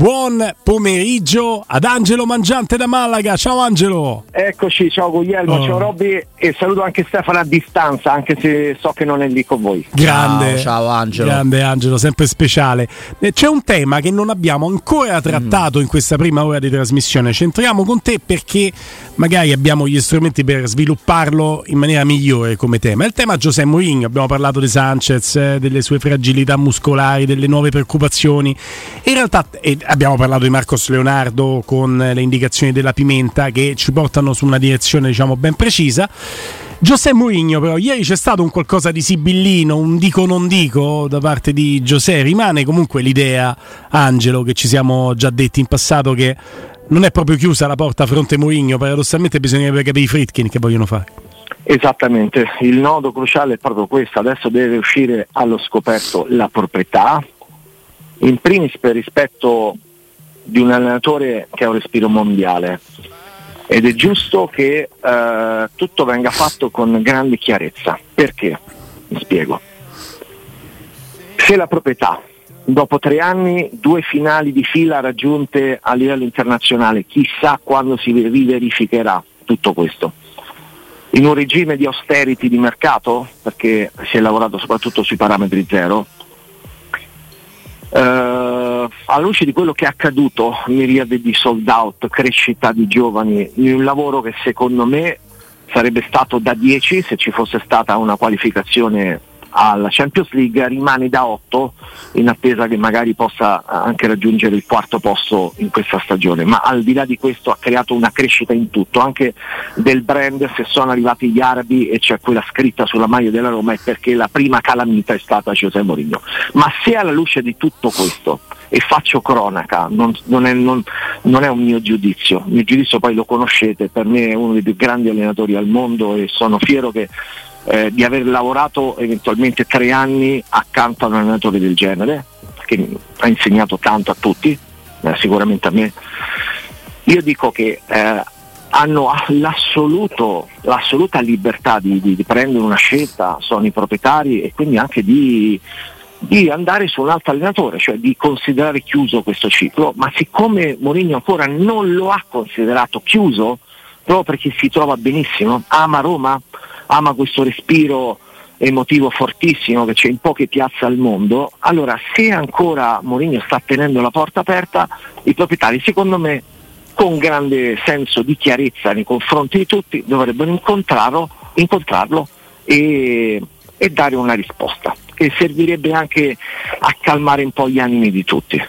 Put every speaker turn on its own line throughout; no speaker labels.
Buon pomeriggio ad Angelo Mangiante da Malaga. Ciao Angelo.
Eccoci, ciao Guglielmo, oh. ciao Robby e saluto anche Stefano a distanza, anche se so che non è lì con voi.
Grande.
Ciao, ciao Angelo.
Grande Angelo, sempre speciale. C'è un tema che non abbiamo ancora trattato mm. in questa prima ora di trasmissione. Centriamo con te perché magari abbiamo gli strumenti per svilupparlo in maniera migliore come tema. Il tema Giuseppe Mourinho, abbiamo parlato di Sanchez, eh, delle sue fragilità muscolari, delle nuove preoccupazioni. In realtà eh, abbiamo parlato di Marcos Leonardo con le indicazioni della pimenta che ci portano su una direzione diciamo ben precisa. Giuseppe Mourinho però ieri c'è stato un qualcosa di sibillino, un dico non dico da parte di Giuseppe, rimane comunque l'idea Angelo che ci siamo già detti in passato che non è proprio chiusa la porta a fronte Mourinho, paradossalmente bisognerebbe capire i Fritkin che vogliono fare.
Esattamente, il nodo cruciale è proprio questo, adesso deve uscire allo scoperto la proprietà, in primis per rispetto di un allenatore che ha un respiro mondiale ed è giusto che eh, tutto venga fatto con grande chiarezza. Perché? Mi spiego. Se la proprietà dopo tre anni due finali di fila raggiunte a livello internazionale, chissà quando si riverificherà tutto questo. In un regime di austerity di mercato, perché si è lavorato soprattutto sui parametri zero, eh, alla luce di quello che è accaduto, miriade di sold out, crescita di giovani, in un lavoro che secondo me sarebbe stato da 10 se ci fosse stata una qualificazione alla Champions League rimane da 8 in attesa che magari possa anche raggiungere il quarto posto in questa stagione, ma al di là di questo ha creato una crescita in tutto, anche del brand se sono arrivati gli arabi e c'è quella scritta sulla maglia della Roma è perché la prima calamita è stata Giuseppe Mourinho. Ma se alla luce di tutto questo e faccio cronaca, non, non, è, non, non, è, un mio giudizio, il mio giudizio poi lo conoscete, per me è uno dei più grandi allenatori al mondo e sono fiero che eh, di aver lavorato eventualmente tre anni accanto a un allenatore del genere, che ha insegnato tanto a tutti, eh, sicuramente a me. Io dico che eh, hanno l'assoluta libertà di, di, di, prendere una scelta, sono i proprietari e quindi anche di, di, andare su un altro allenatore, cioè di considerare chiuso questo ciclo, ma siccome Mourinho ancora non lo ha considerato chiuso, proprio perché si trova benissimo, ama Roma, ama questo respiro emotivo fortissimo che c'è in poche piazze al mondo, allora se ancora Mourinho sta tenendo la porta aperta, i proprietari secondo me con grande senso di chiarezza nei confronti di tutti dovrebbero incontrarlo, incontrarlo e, e dare una risposta che servirebbe anche a calmare un po' gli animi di tutti.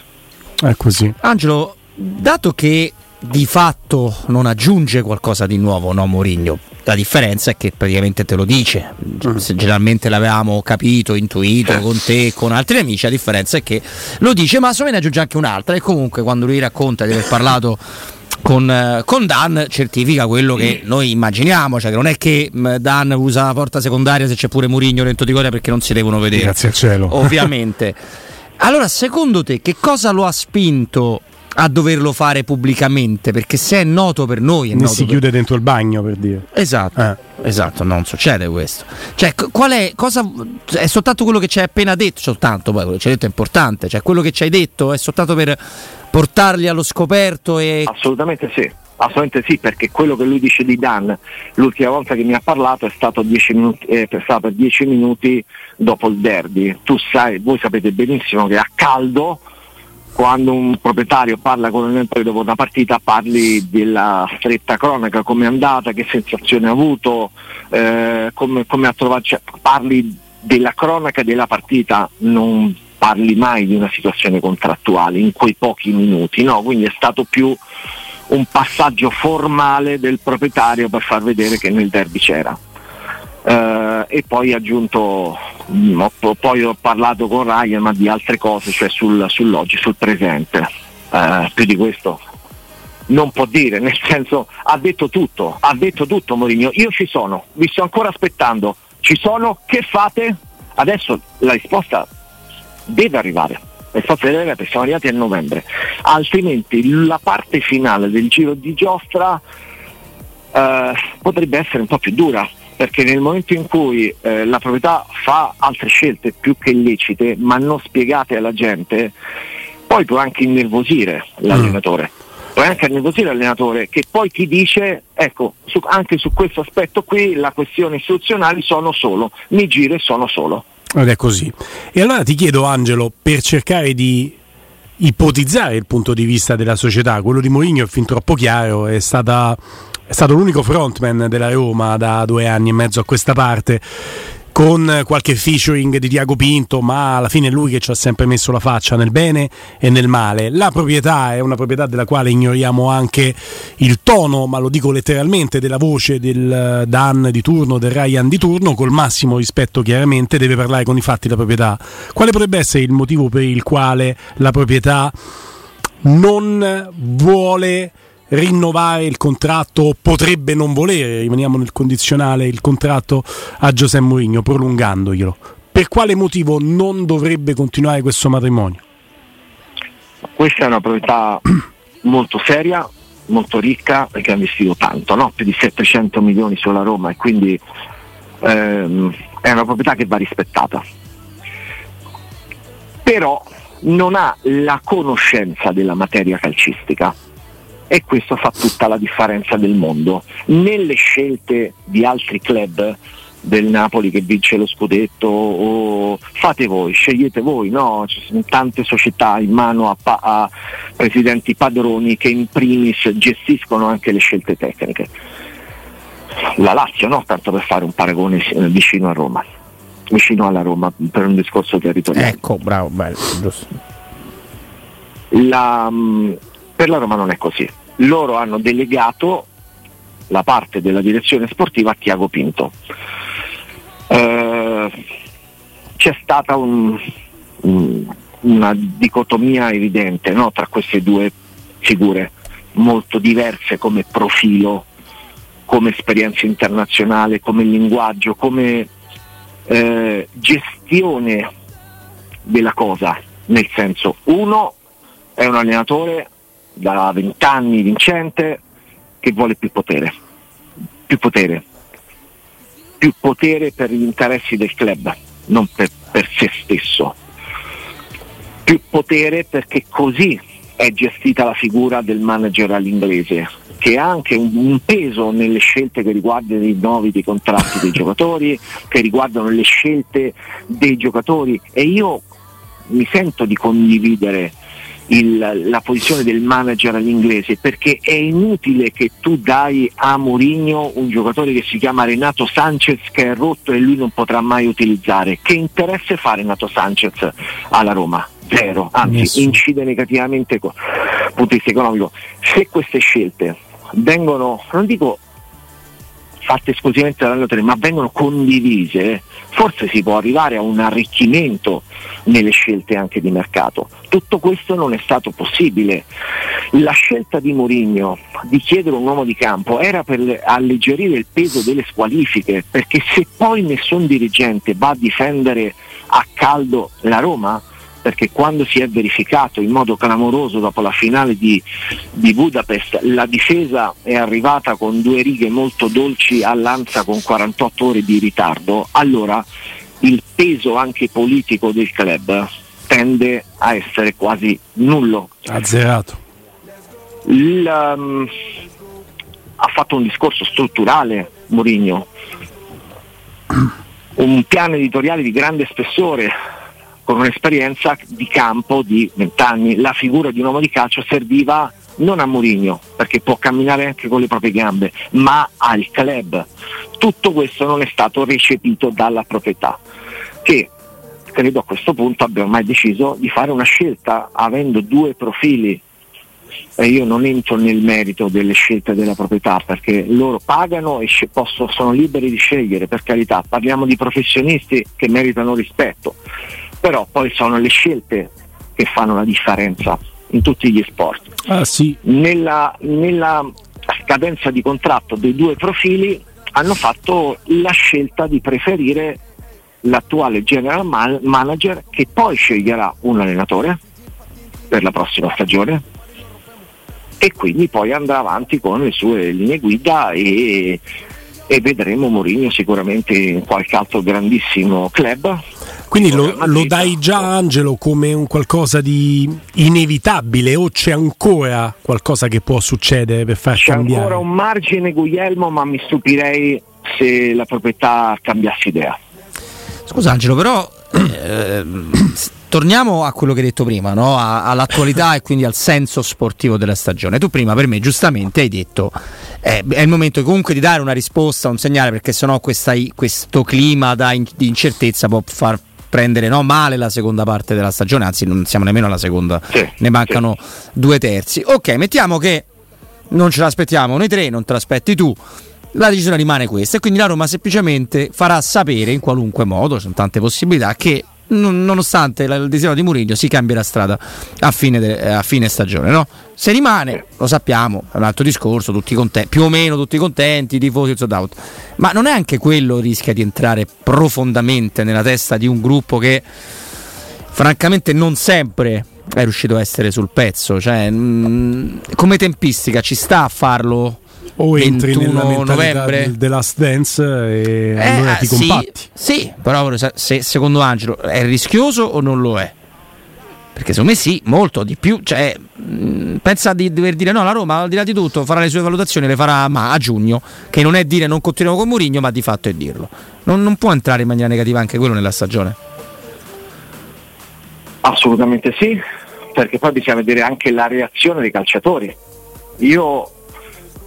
È così.
Angelo, dato che di fatto non aggiunge qualcosa di nuovo, no Mourinho? La differenza è che praticamente te lo dice, mm. generalmente l'avevamo capito, intuito con te e con altri amici, la differenza è che lo dice, ma me ne aggiunge anche un'altra e comunque quando lui racconta di aver parlato con, eh, con, Dan certifica quello che noi immaginiamo, cioè che non è che mm, Dan usa la porta secondaria se c'è pure Murigno dentro di Corea perché non si devono vedere.
Grazie al cielo.
Ovviamente. allora, secondo te che cosa lo ha spinto a doverlo fare pubblicamente perché se è noto per noi è noto
si
per...
chiude dentro il bagno per dire
esatto eh. esatto non succede questo cioè qual è cosa è soltanto quello che ci hai appena detto soltanto poi quello che ci hai detto è importante cioè quello che ci hai detto è soltanto per portarli allo scoperto e
assolutamente sì Assolutamente sì, perché quello che lui dice di Dan l'ultima volta che mi ha parlato è stato, dieci minuti, eh, è stato dieci minuti dopo il derby. Tu sai, voi sapete benissimo che a caldo quando un proprietario parla con un allenatore dopo una partita parli della stretta cronaca, come è andata, che sensazione ha avuto, eh, come, come, ha trovato, cioè, parli della cronaca della partita, non parli mai di una situazione contrattuale in quei pochi minuti, no? quindi è stato più un passaggio formale del proprietario per far vedere che nel derby c'era. Uh, e poi aggiunto, mh, mm, ho, poi ho parlato con Ryan ma di altre cose, cioè sul, sull'oggi, sul presente. Uh, più di questo non può dire, nel senso ha detto tutto, ha detto tutto Mourinho, io ci sono, vi sto ancora aspettando, ci sono, che fate? Adesso la risposta deve arrivare, la risposta deve arrivare perché siamo arrivati a novembre, altrimenti la parte finale del giro di giostra uh, potrebbe essere un po' più dura, perché nel momento in cui eh, la proprietà fa altre scelte più che illecite, ma non spiegate alla gente, poi può anche innervosire l'allenatore. Mm. Puoi anche innervosire l'allenatore che poi ti dice ecco su, anche su questo aspetto qui la questione istituzionale sono solo mi giro e sono solo
ed è così. E allora ti chiedo Angelo per cercare di ipotizzare il punto di vista della società. Quello di Mourinho è fin troppo chiaro è stata è stato l'unico frontman della Roma da due anni e mezzo a questa parte con qualche featuring di Tiago Pinto, ma alla fine è lui che ci ha sempre messo la faccia nel bene e nel male. La proprietà è una proprietà della quale ignoriamo anche il tono, ma lo dico letteralmente, della voce del Dan di turno, del Ryan di turno, col massimo rispetto chiaramente, deve parlare con i fatti la proprietà. Quale potrebbe essere il motivo per il quale la proprietà non vuole rinnovare il contratto o potrebbe non volere, rimaniamo nel condizionale, il contratto a Giuseppe Mourinho, prolungandoglielo. Per quale motivo non dovrebbe continuare questo matrimonio?
Questa è una proprietà molto seria, molto ricca che ha investito tanto, no? più di 700 milioni sulla Roma e quindi ehm, è una proprietà che va rispettata. Però non ha la conoscenza della materia calcistica e questo fa tutta la differenza del mondo. Nelle scelte di altri club del Napoli che vince lo scudetto o fate voi, scegliete voi, no? Ci sono tante società in mano a, pa- a presidenti padroni che in primis gestiscono anche le scelte tecniche. La Lazio, no? Tanto per fare un paragone vicino a Roma, vicino alla Roma per un discorso territoriale.
Ecco, bravo, bello, giusto.
La, mm, per la Roma non è così loro hanno delegato la parte della direzione sportiva a Tiago Pinto. Eh, c'è stata un, un, una dicotomia evidente no, tra queste due figure, molto diverse come profilo, come esperienza internazionale, come linguaggio, come eh, gestione della cosa, nel senso uno è un allenatore da vent'anni vincente che vuole più potere, più potere, più potere per gli interessi del club, non per, per se stesso, più potere perché così è gestita la figura del manager all'inglese, che ha anche un, peso nelle scelte che riguardano i rinnovi dei contratti dei giocatori, che riguardano le scelte dei giocatori. E io mi sento di condividere il, la posizione del manager all'inglese perché è inutile che tu dai a Mourinho un giocatore che si chiama Renato Sanchez che è rotto e lui non potrà mai utilizzare. Che interesse fa Renato Sanchez alla Roma? Zero, anzi Nessuno. incide negativamente dal punto di vista economico. Se queste scelte vengono, non dico fatte esclusivamente dall'allenatore, ma vengono condivise, forse si può arrivare a un arricchimento nelle scelte anche di mercato. Tutto questo non è stato possibile. La scelta di Mourinho di chiedere un uomo di campo era per alleggerire il peso delle squalifiche, perché se poi nessun dirigente va a difendere a caldo la Roma, perché quando si è verificato in modo clamoroso dopo la finale di, di, Budapest la difesa è arrivata con due righe molto dolci all'Anza con 48 ore di ritardo, allora il peso anche politico del club tende a essere quasi nullo.
Azzerato.
Il, um, ha fatto un discorso strutturale Mourinho, un piano editoriale di grande spessore con un'esperienza di campo di 20 anni. La figura di un uomo di calcio serviva non a Mourinho, perché può camminare anche con le proprie gambe, ma al club. Tutto questo non è stato recepito dalla proprietà, che credo a questo punto abbia ormai deciso di fare una scelta avendo due profili e io non entro nel merito delle scelte della proprietà perché loro pagano e possono, sono liberi di scegliere, per carità, parliamo di professionisti che meritano rispetto però poi sono le scelte che fanno la differenza in tutti gli sport.
Ah, sì.
nella, nella scadenza di contratto dei due profili hanno fatto la scelta di preferire l'attuale general man- manager che poi sceglierà un allenatore per la prossima stagione e quindi poi andrà avanti con le sue linee guida e, e vedremo Mourinho sicuramente in qualche altro grandissimo club
Quindi lo, lo, dai già Angelo come un qualcosa di inevitabile o c'è ancora qualcosa che può succedere per far
c'è
cambiare?
C'è ancora un margine Guglielmo, ma mi stupirei se la proprietà cambiasse idea.
Scusa Angelo, però eh, torniamo a quello che hai detto prima, no? a, all'attualità e quindi al senso sportivo della stagione. Tu prima per me giustamente hai detto eh, è il momento comunque di dare una risposta, un segnale, perché sennò questa, questo clima in, di incertezza può far prendere no, male la seconda parte della stagione, anzi non siamo nemmeno alla seconda, sì, ne mancano sì. due terzi. Ok, mettiamo che non ce l'aspettiamo noi tre, non te l'aspetti tu la decisione rimane questa e quindi la Roma semplicemente farà sapere in qualunque modo, ci sono tante possibilità, che nonostante il desiderio di Mourinho si cambia la strada a fine, de, a fine stagione. No? Se rimane, lo sappiamo, è un altro discorso, tutti contenti, più o meno tutti contenti, tifosi sold out. Ma non è anche quello rischia di entrare profondamente nella testa di un gruppo che francamente non sempre è riuscito a essere sul pezzo. Cioè, mh, come tempistica ci sta a farlo
o entri nella novembre del, The Last Dance e eh, allora ti
sì,
compatti.
Sì, però se, secondo Angelo è rischioso o non lo è? Perché secondo me sì, molto di più. Cioè, mh, pensa di dover dire no, la Roma al di là di tutto farà le sue valutazioni, le farà a giugno, che non è dire non continuiamo con Mourinho, ma di fatto è dirlo. Non, non può entrare in maniera negativa anche quello nella stagione?
Assolutamente sì, perché poi bisogna vedere anche la reazione dei calciatori. Io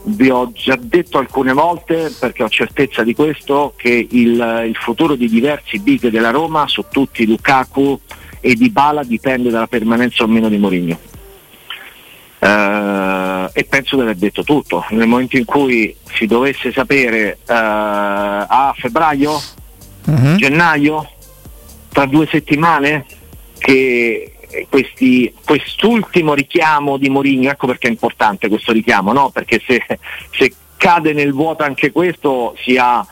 vi ho già detto alcune volte, perché ho certezza di questo, che il, il futuro di diversi big della Roma, su tutti Lukaku e Di Bala, dipende dalla permanenza o meno di Mourinho. Uh, e penso di aver detto tutto. Nel momento in cui si dovesse sapere uh, a febbraio, uh-huh. gennaio, tra due settimane, che questi, quest'ultimo richiamo di Mourinho, ecco perché è importante questo richiamo, no? perché se, se, cade nel vuoto anche questo si ha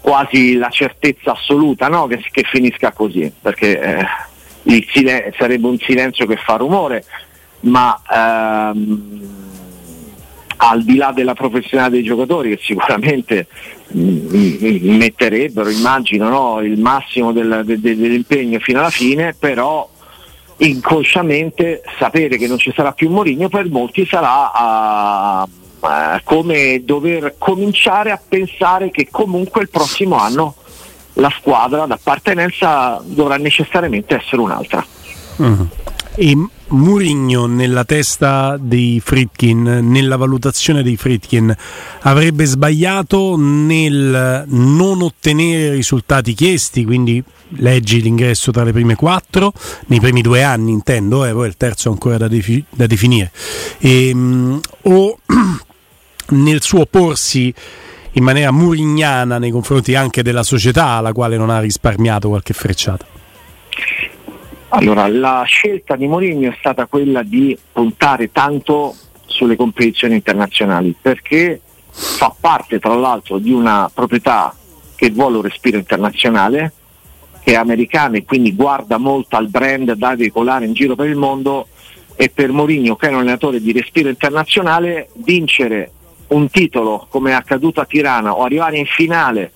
quasi la certezza assoluta no? che, che, finisca così, perché eh, silen- sarebbe un silenzio che fa rumore, ma ehm, al di là della professionalità dei giocatori che sicuramente mh, mm, metterebbero, immagino, no? il massimo del, de- de- dell'impegno fino alla fine, però inconsciamente sapere che non ci sarà più Mourinho per molti sarà uh, uh, come dover cominciare a pensare che comunque il prossimo anno la squadra d'appartenenza dovrà necessariamente essere un'altra.
Uh-huh. E Murigno nella testa dei Fritkin, nella valutazione dei Fritkin, avrebbe sbagliato nel non ottenere i risultati chiesti, quindi leggi l'ingresso tra le prime quattro, nei primi due anni intendo, eh, poi il terzo è ancora da, defi- da definire, e, um, o nel suo porsi in maniera murignana nei confronti anche della società alla quale non ha risparmiato qualche frecciata.
Allora, la scelta di Mourinho è stata quella di puntare tanto sulle competizioni internazionali perché fa parte tra l'altro di una proprietà che vuole un respiro internazionale, che è americana e quindi guarda molto al brand da veicolare in giro per il mondo e per Mourinho che è un allenatore di respiro internazionale vincere un titolo come è accaduto a Tirana o arrivare in finale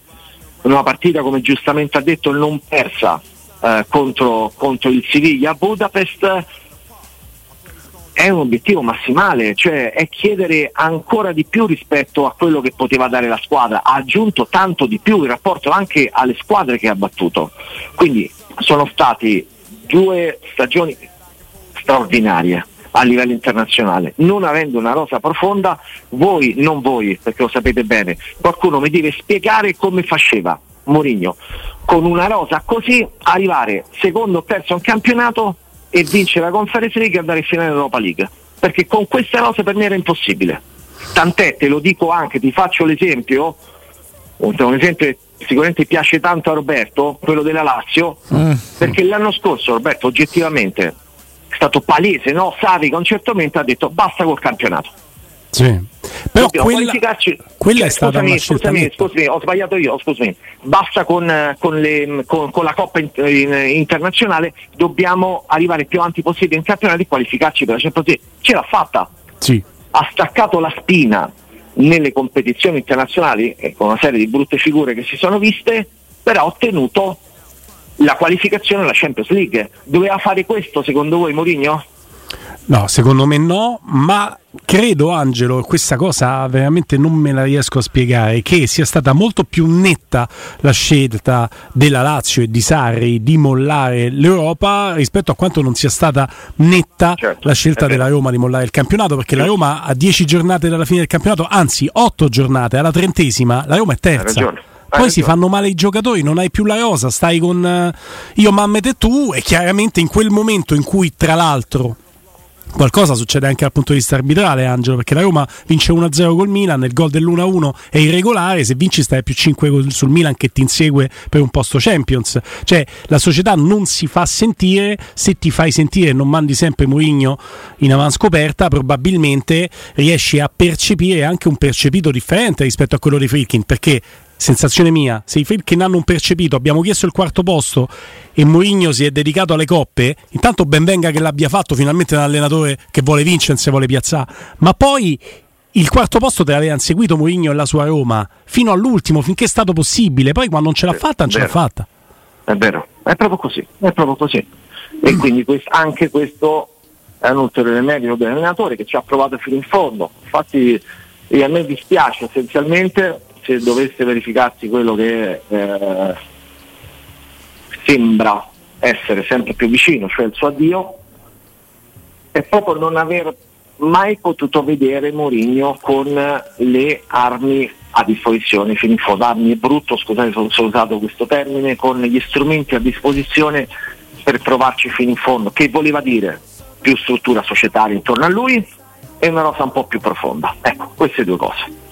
in una partita come giustamente ha detto non persa eh, contro, contro il Siviglia a Budapest è un obiettivo massimale, cioè è chiedere ancora di più rispetto a quello che poteva dare la squadra, ha aggiunto tanto di più in rapporto anche alle squadre che ha battuto. Quindi sono stati due stagioni straordinarie a livello internazionale. Non avendo una rosa profonda, voi, non voi, perché lo sapete bene, qualcuno mi deve spiegare come faceva Mourinho con una rosa così arrivare secondo o terzo un campionato e vincere la Conference League e andare in finale dell'Europa League perché con queste rose per me era impossibile tant'è te lo dico anche ti faccio l'esempio un esempio che sicuramente piace tanto a Roberto quello della Lazio mm. perché l'anno scorso Roberto oggettivamente è stato palese no? Savi a un certo momento ha detto basta col campionato
sì. Però quella, quella cioè, è stata scusami,
scusami, scusami, ho sbagliato io, scusami. Basta con, con, le, con, con la Coppa in, in, internazionale, dobbiamo arrivare più avanti possibile in campionato e qualificarci per la Champions League. Ce l'ha fatta.
Sì.
Ha staccato la spina nelle competizioni internazionali, con una serie di brutte figure che si sono viste, però ha ottenuto la qualificazione alla Champions League. Doveva fare questo secondo voi Mourinho?
No, secondo me no, ma credo Angelo, questa cosa veramente non me la riesco a spiegare, che sia stata molto più netta la scelta della Lazio e di Sarri di mollare l'Europa rispetto a quanto non sia stata netta certo, la scelta della Roma di mollare il campionato, perché la Roma a 10 giornate dalla fine del campionato, anzi 8 giornate, alla trentesima, la Roma è terza. Poi ragione. si fanno male i giocatori, non hai più la rosa, stai con uh, io, Mammet e tu e chiaramente in quel momento in cui tra l'altro Qualcosa succede anche dal punto di vista arbitrale, Angelo, perché la Roma vince 1-0 col Milan, il gol dell'1-1 è irregolare, se vinci stai a più 5 sul Milan che ti insegue per un posto Champions. Cioè, la società non si fa sentire, se ti fai sentire e non mandi sempre Mourinho in avanscoperta, probabilmente riesci a percepire anche un percepito differente rispetto a quello di Friedkin, perché sensazione mia, se i Friedkin hanno un percepito, abbiamo chiesto il quarto posto e Mourinho si è dedicato alle coppe, intanto ben venga che l'abbia fatto finalmente un allenatore che vuole vincere, se vuole piazzare, ma poi il quarto posto te l'avevano seguito Mourinho e la sua Roma fino all'ultimo, finché è stato possibile, poi quando non ce l'ha fatta, non ce l'ha fatta.
È vero, è proprio così, è proprio così. E quindi quest- anche questo è un ulteriore merito dell'allenatore che ci ha provato fino in fondo. Infatti a me dispiace essenzialmente se dovesse verificarsi quello che eh, sembra essere sempre più vicino, cioè il suo addio, è proprio non aver mai potuto vedere Mourinho con le armi a disposizione, fino in fondo, armi è brutto, scusate se ho usato questo termine, con gli strumenti a disposizione per provarci fino in fondo. Che voleva dire? Più struttura societaria intorno a lui e una rosa un po' più profonda. Ecco, queste due cose.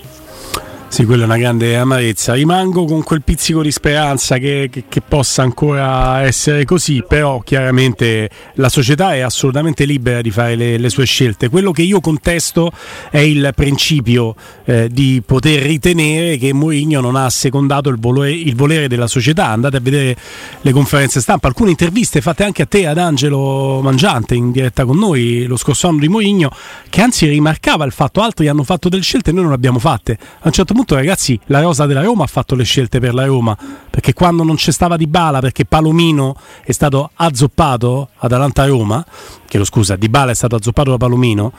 Sì, quella è una grande amarezza. Rimango con quel pizzico di speranza che, che, che, possa ancora essere così, però chiaramente la società è assolutamente libera di fare le, le sue scelte. Quello che io contesto è il principio eh, di poter ritenere che Mourinho non ha assecondato il volere, il volere, della società. Andate a vedere le conferenze stampa, alcune interviste fatte anche a te, ad Angelo Mangiante, in diretta con noi lo scorso anno di Mourinho, che anzi rimarcava il fatto altri hanno fatto delle scelte e noi non le abbiamo fatte. A un certo punto, ragazzi, la rosa della Roma ha fatto le scelte per la Roma perché quando non c'è stava Di Bala, perché Palomino è stato azzoppato ad Atalanta-Roma, che lo scusa, Di Bala è stato azzoppato da Palomino.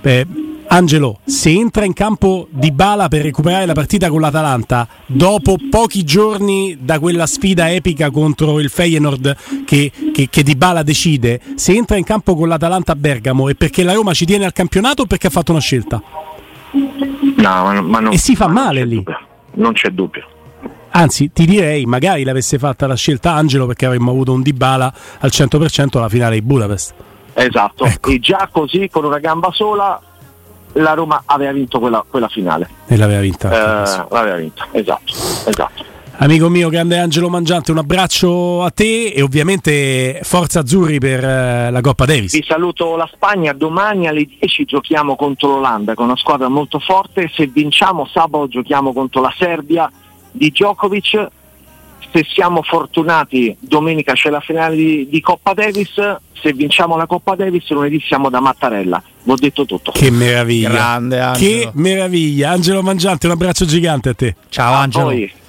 Beh, Angelo, se entra in campo Di Bala per recuperare la partita con l'Atalanta, dopo pochi giorni da quella sfida epica contro il Feyenoord che, che, che Di Bala decide, se entra in campo con l'Atalanta a Bergamo è perché la Roma ci tiene al campionato o perché ha fatto una scelta?
No, ma, ma non,
e si fa male lì.
Dubbio. Non c'è dubbio.
Anzi, ti direi, magari l'avesse fatta la scelta Angelo perché avremmo avuto un Dybala al 100% alla finale di Budapest.
Esatto, ecco. e già così con una gamba sola la Roma aveva vinto quella, quella finale.
E l'aveva vinta.
Eh, l'aveva vinta, esatto, esatto.
Amico mio, grande Angelo Mangiante, un abbraccio a te e ovviamente forza azzurri per eh, la Coppa Davis.
Vi saluto la Spagna, domani alle 10 giochiamo contro l'Olanda con una squadra molto forte, se vinciamo sabato giochiamo contro la Serbia di Djokovic, se siamo fortunati domenica c'è la finale di, di Coppa Davis, se vinciamo la Coppa Davis lunedì siamo da Mattarella. Vi ho detto tutto.
Che meraviglia.
Grande Angelo.
Che meraviglia. Angelo Mangiante, un abbraccio gigante a te.
Ciao a Angelo. Poi.